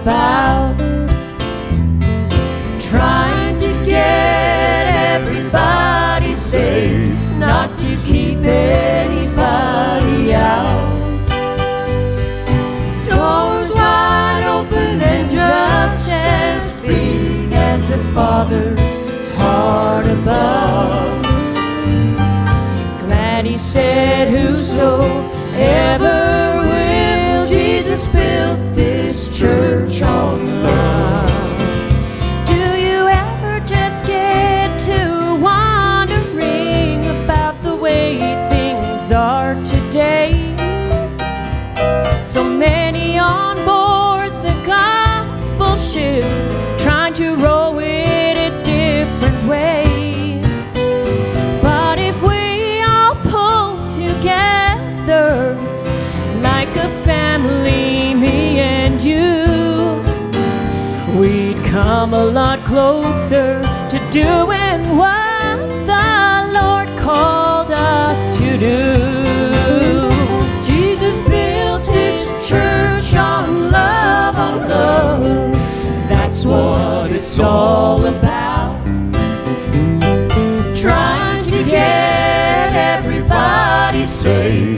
about. Trying to get everybody safe, not to keep anybody come a lot closer to doing what the Lord called us to do. Jesus built his church on love, on love. That's what it's all about. Trying to get everybody safe,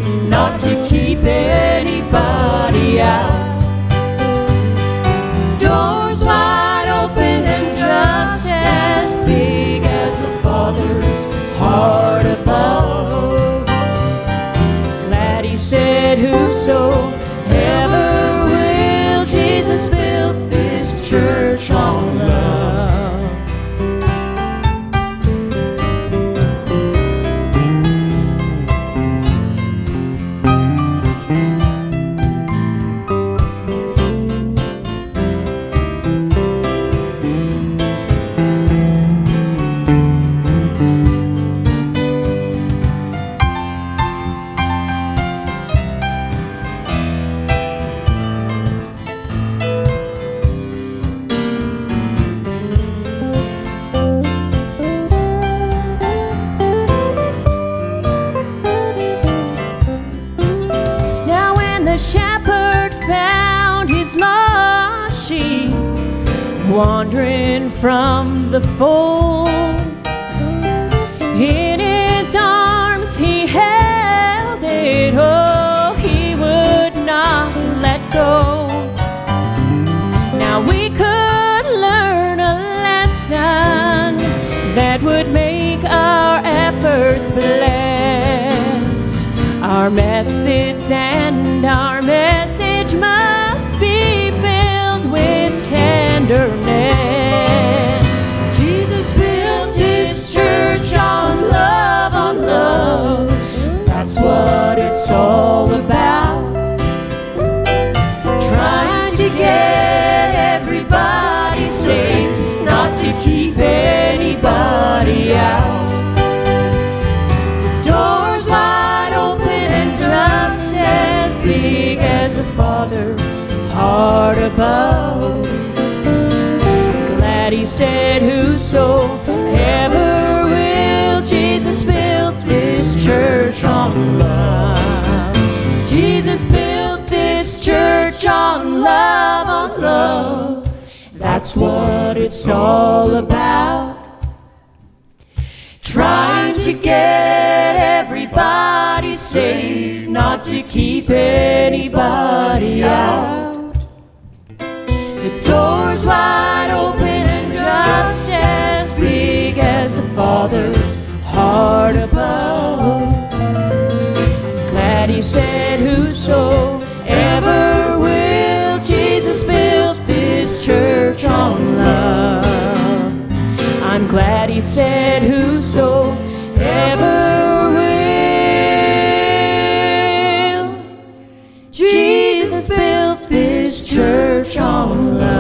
this church on wandering from the fold, in his arms he held it. Oh, he would not let go. Now we could learn a lesson that would make our efforts blessed. Our methods and our message must tenderness. Jesus built his church on love, on love. That's what it's all about. Trying to get everybody safe, not to keep anybody out. Doors wide open and just as big as the Father's heart above. Said, Whosoever will, Jesus built this church on love. Jesus built this church on love, on love. That's what it's all about. Trying to get everybody saved, not to keep anybody out. Father's heart above. Glad he said, Whosoever will, Jesus built this church on love. I'm glad he said, Whosoever will, Jesus built this church on love.